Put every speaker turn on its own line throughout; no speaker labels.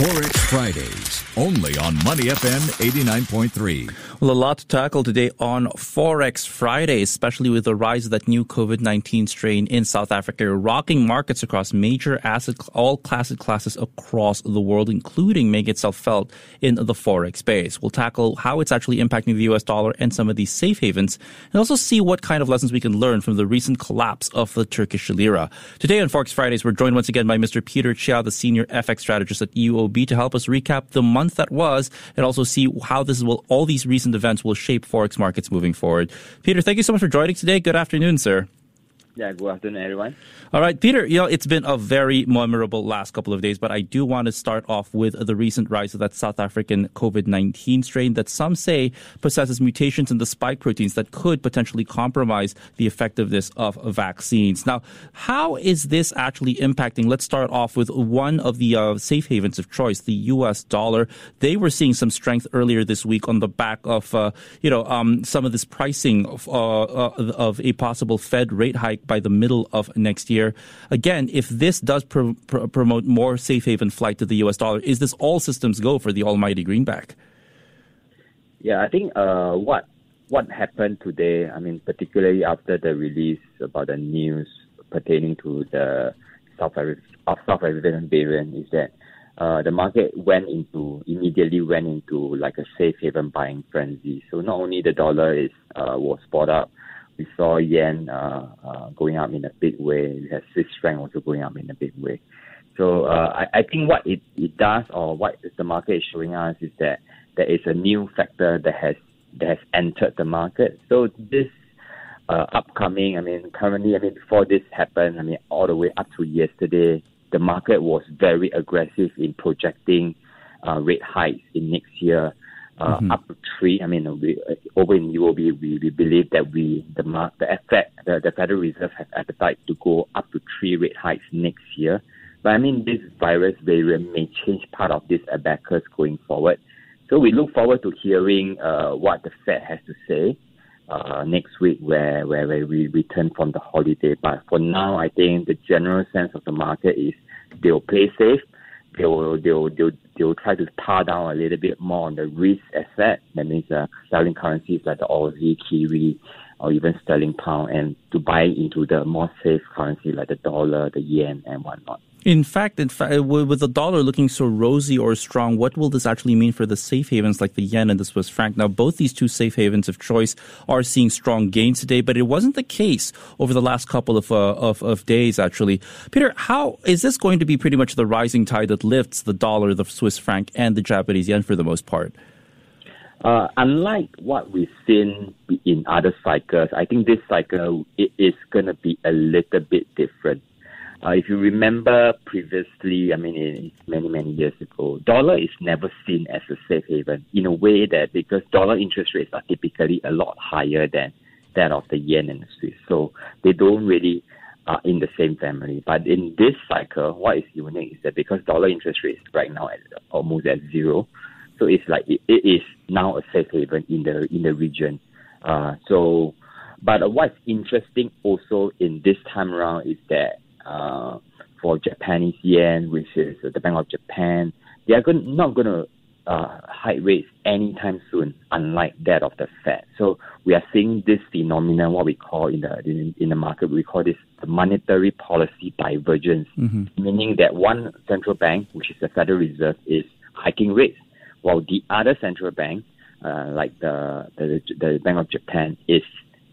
Forex Fridays, only on Money FM 89.3.
Well, a lot to tackle today on Forex Friday, especially with the rise of that new COVID 19 strain in South Africa, rocking markets across major asset, all classic classes across the world, including making itself felt in the Forex space. We'll tackle how it's actually impacting the US dollar and some of these safe havens, and also see what kind of lessons we can learn from the recent collapse of the Turkish lira. Today on Forex Fridays, we're joined once again by Mr. Peter Chia, the senior FX strategist at UOB, to help us recap the month that was and also see how this will, all these recent events will shape Forex markets moving forward. Peter, thank you so much for joining today. Good afternoon, sir.
Yeah, good afternoon, everyone.
All right, Peter, you know, it's been a very memorable last couple of days, but I do want to start off with the recent rise of that South African COVID 19 strain that some say possesses mutations in the spike proteins that could potentially compromise the effectiveness of vaccines. Now, how is this actually impacting? Let's start off with one of the uh, safe havens of choice, the US dollar. They were seeing some strength earlier this week on the back of, uh, you know, um, some of this pricing of, uh, uh of a possible Fed rate hike by the middle of next year. Again, if this does pro- pro- promote more safe haven flight to the US dollar, is this all systems go for the almighty greenback?
Yeah, I think uh, what what happened today, I mean, particularly after the release about the news pertaining to the South, Af- South African variant, is that uh, the market went into immediately went into like a safe haven buying frenzy. So not only the dollar is uh, was bought up, we saw yen uh, uh, going up in a big way. We had Swiss franc also going up in a big way. So uh, I, I think what it, it does or what the market is showing us is that there is a new factor that has that has entered the market. So this uh, upcoming, I mean, currently, I mean, before this happened, I mean, all the way up to yesterday, the market was very aggressive in projecting uh, rate hikes in next year uh, mm-hmm. up to three. I mean, we, uh, over in UOB, we, we believe that we the the effect the, the Federal Reserve has appetite to go up to three rate hikes next year. But I mean, this virus variant may change part of this abacus going forward. So we look forward to hearing uh, what the Fed has to say uh, next week, where, where where we return from the holiday. But for now, I think the general sense of the market is they'll play safe they will they will, they will, they will try to tar down a little bit more on the risk asset. That means uh, selling currencies like the Aussie, Kiwi, or even sterling pound, and to buy into the more safe currency like the dollar, the yen, and whatnot.
In fact, in uh, with the dollar looking so rosy or strong, what will this actually mean for the safe havens like the yen and the Swiss franc? Now, both these two safe havens of choice are seeing strong gains today, but it wasn't the case over the last couple of, uh, of, of days, actually. Peter, how is this going to be pretty much the rising tide that lifts the dollar, the Swiss franc, and the Japanese yen for the most part?
Uh, unlike what we've seen in other cycles, I think this cycle it is going to be a little bit different. Uh, if you remember previously, I mean, many, many years ago, dollar is never seen as a safe haven in a way that because dollar interest rates are typically a lot higher than that of the yen and the Swiss. So they don't really are uh, in the same family. But in this cycle, what is unique is that because dollar interest rates right now at almost at zero, so it's like it, it is now a safe haven in the in the region. Uh, so, but what's interesting also in this time around is that uh, for Japanese yen, which is the Bank of Japan, they are going, not going to uh, hike rates anytime soon, unlike that of the Fed. So we are seeing this phenomenon, what we call in the in, in the market, we call this the monetary policy divergence, mm-hmm. meaning that one central bank, which is the Federal Reserve, is hiking rates, while the other central bank, uh, like the, the the Bank of Japan, is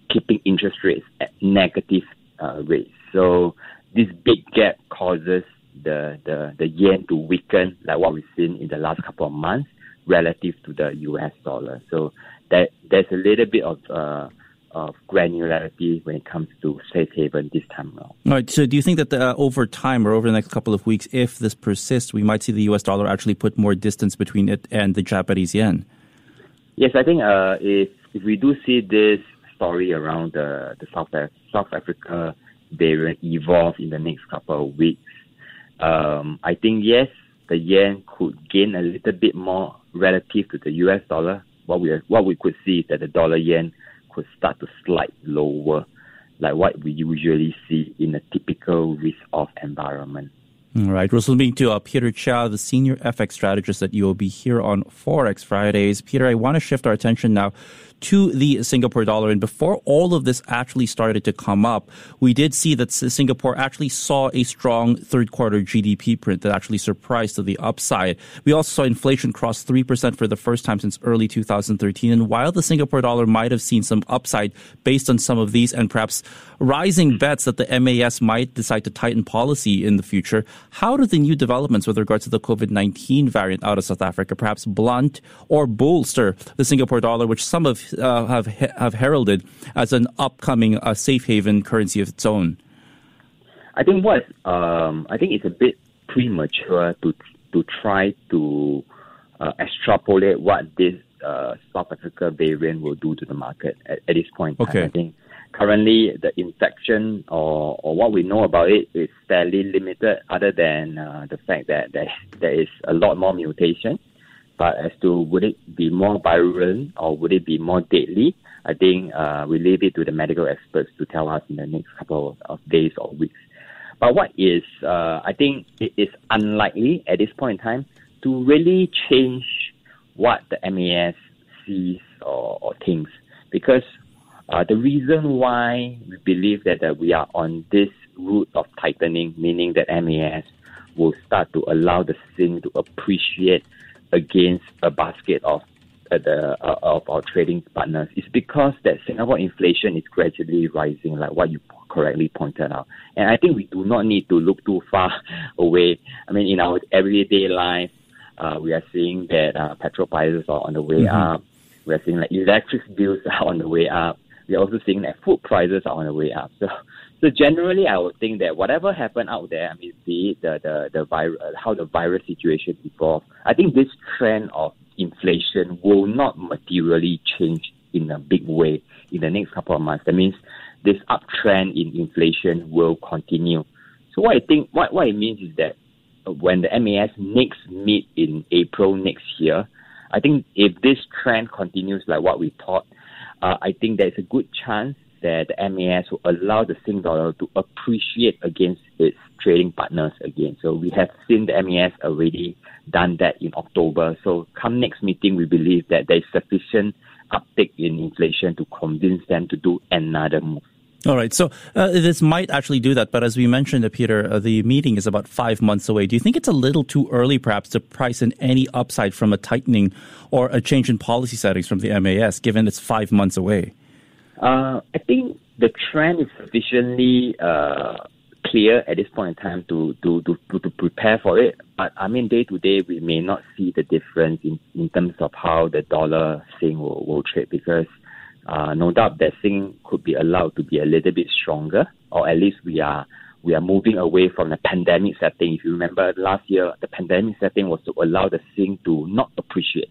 keeping interest rates at negative uh, rates. So this big gap causes the, the, the yen to weaken, like what we've seen in the last couple of months, relative to the US dollar. So that there's a little bit of uh, of granularity when it comes to safe haven this time around.
All right. So, do you think that uh, over time or over the next couple of weeks, if this persists, we might see the U.S. dollar actually put more distance between it and the Japanese yen?
Yes, I think uh, if if we do see this story around the the South South Africa variant evolve in the next couple of weeks. Um, I think yes, the yen could gain a little bit more relative to the US dollar. What we what we could see is that the dollar yen could start to slide lower, like what we usually see in a typical risk off environment.
All right. We're speaking to uh, Peter Chia, the senior FX strategist at UOB here on Forex Fridays. Peter, I want to shift our attention now to the Singapore dollar. And before all of this actually started to come up, we did see that Singapore actually saw a strong third quarter GDP print that actually surprised to the upside. We also saw inflation cross 3% for the first time since early 2013. And while the Singapore dollar might have seen some upside based on some of these and perhaps rising bets that the MAS might decide to tighten policy in the future, how do the new developments with regards to the COVID 19 variant out of South Africa perhaps blunt or bolster the Singapore dollar, which some of uh, have have heralded as an upcoming uh, safe haven currency of its own?
I think what um, I think it's a bit premature to to try to uh, extrapolate what this uh, South Africa variant will do to the market at, at this point.
Okay.
I think currently the infection or, or what we know about it is fairly limited, other than uh, the fact that there, there is a lot more mutation. But as to would it be more virulent or would it be more deadly, I think uh, we leave it to the medical experts to tell us in the next couple of days or weeks. But what is, uh, I think it is unlikely at this point in time to really change what the MAS sees or, or thinks. Because uh, the reason why we believe that uh, we are on this route of tightening, meaning that MAS will start to allow the Sing to appreciate against a basket of uh, the uh, of our trading partners is because that Singapore inflation is gradually rising, like what you correctly pointed out. And I think we do not need to look too far away. I mean, in our everyday life, uh, we are seeing that uh, petrol prices are on the way mm-hmm. up. We are seeing like electric bills are on the way up. We are also seeing that food prices are on the way up. So so generally, I would think that whatever happened out there, I mean, be it the the the virus, how the virus situation evolves, I think this trend of inflation will not materially change in a big way in the next couple of months. That means this uptrend in inflation will continue. So what I think, what what it means is that when the MAS next meet in April next year, I think if this trend continues like what we thought, uh, I think there's a good chance that the MAS will allow the Sing dollar to appreciate against its trading partners again. So we have seen the MAS already done that in October. So come next meeting, we believe that there is sufficient uptick in inflation to convince them to do another move.
All right. So uh, this might actually do that. But as we mentioned, uh, Peter, uh, the meeting is about five months away. Do you think it's a little too early, perhaps, to price in any upside from a tightening or a change in policy settings from the MAS, given it's five months away?
Uh, I think the trend is sufficiently uh, clear at this point in time to, to, to, to prepare for it. But I mean, day to day, we may not see the difference in, in terms of how the dollar Sing will, will trade because uh, no doubt that Sing could be allowed to be a little bit stronger, or at least we are we are moving away from the pandemic setting. If you remember last year, the pandemic setting was to allow the Sing to not appreciate.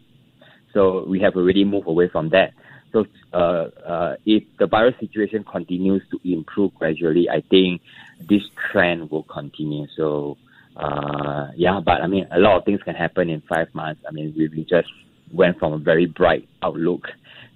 So we have already moved away from that. So uh, uh, if the virus situation continues to improve gradually, I think this trend will continue. So uh, yeah, but I mean, a lot of things can happen in five months. I mean, we, we just went from a very bright outlook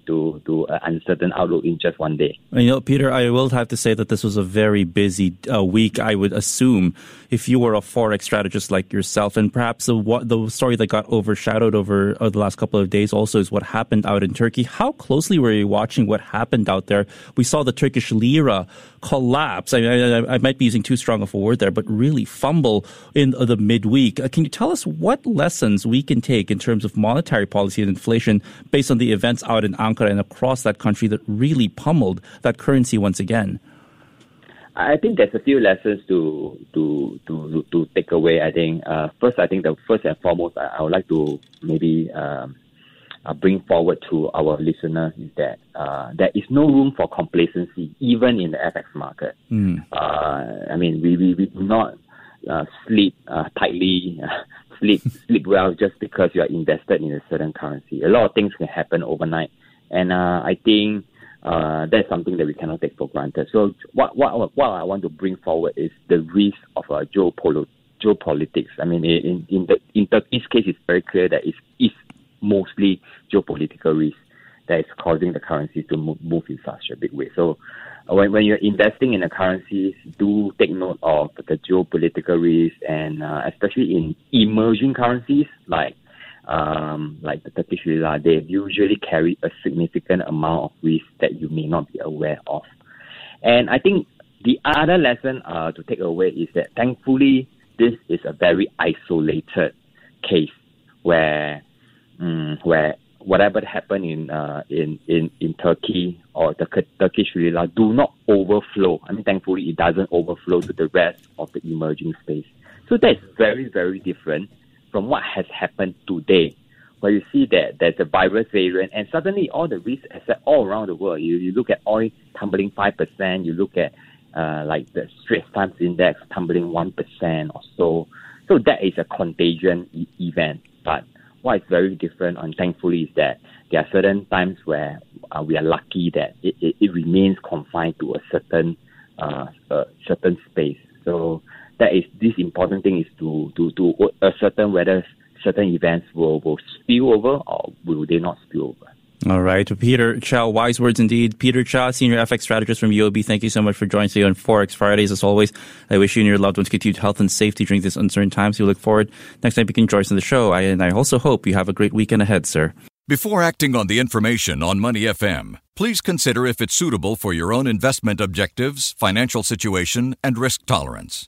to to an uncertain outlook in just one day.
You know, Peter, I will have to say that this was a very busy uh, week. I would assume if you were a forex strategist like yourself, and perhaps the what, the story that got overshadowed over uh, the last couple of days also is what happened out in Turkey. How closely were you watching what happened out there? We saw the Turkish lira collapse. I, I, I might be using too strong of a word there, but really fumble in the midweek. Uh, can you tell us what lessons we can take in terms of monetary policy and inflation based on the events out in Ankara and across that country that really pummeled that currency once again?
I think there's a few lessons to to to to take away. I think uh, first, I think the first and foremost, I, I would like to maybe um, uh, bring forward to our listeners is that uh, there is no room for complacency even in the FX market. Mm. I mean, we we, we do not uh, sleep uh, tightly, sleep sleep well just because you are invested in a certain currency. A lot of things can happen overnight, and uh, I think uh, that's something that we cannot take for granted. So what what what I want to bring forward is the risk of uh, geopol- geopolitics. I mean, in in the in Turkey's case, it's very clear that it's, it's mostly geopolitical risk that is causing the currency to move, move in such a big way. So when, when you're investing in the currencies, do take note of the geopolitical risk and uh, especially in emerging currencies like um, like the Turkish lira, they usually carry a significant amount of risk that you may not be aware of. And I think the other lesson uh, to take away is that thankfully this is a very isolated case where um, where whatever happened in uh, in, in in Turkey or the Turkish lira do not overflow. I mean, thankfully, it doesn't overflow to the rest of the emerging space. So that's very very different from what has happened today, where you see that there's a virus variant and suddenly all the risk assets all around the world. You you look at oil tumbling five percent. You look at uh, like the Straits Times Index tumbling one percent or so. So that is a contagion e- event, but what is very different and thankfully is that there are certain times where uh, we are lucky that it, it, it, remains confined to a certain uh, a certain space. So that is this important thing is to to to ascertain whether certain events will, will spill over or will they not spill over.
All right. Peter Chow, wise words indeed. Peter Chow, Senior FX Strategist from UOB, thank you so much for joining us on Forex Fridays. As always, I wish you and your loved ones continued health and safety during these uncertain times. We look forward next time you can join us on the show. I, and I also hope you have a great weekend ahead, sir.
Before acting on the information on Money FM, please consider if it's suitable for your own investment objectives, financial situation, and risk tolerance.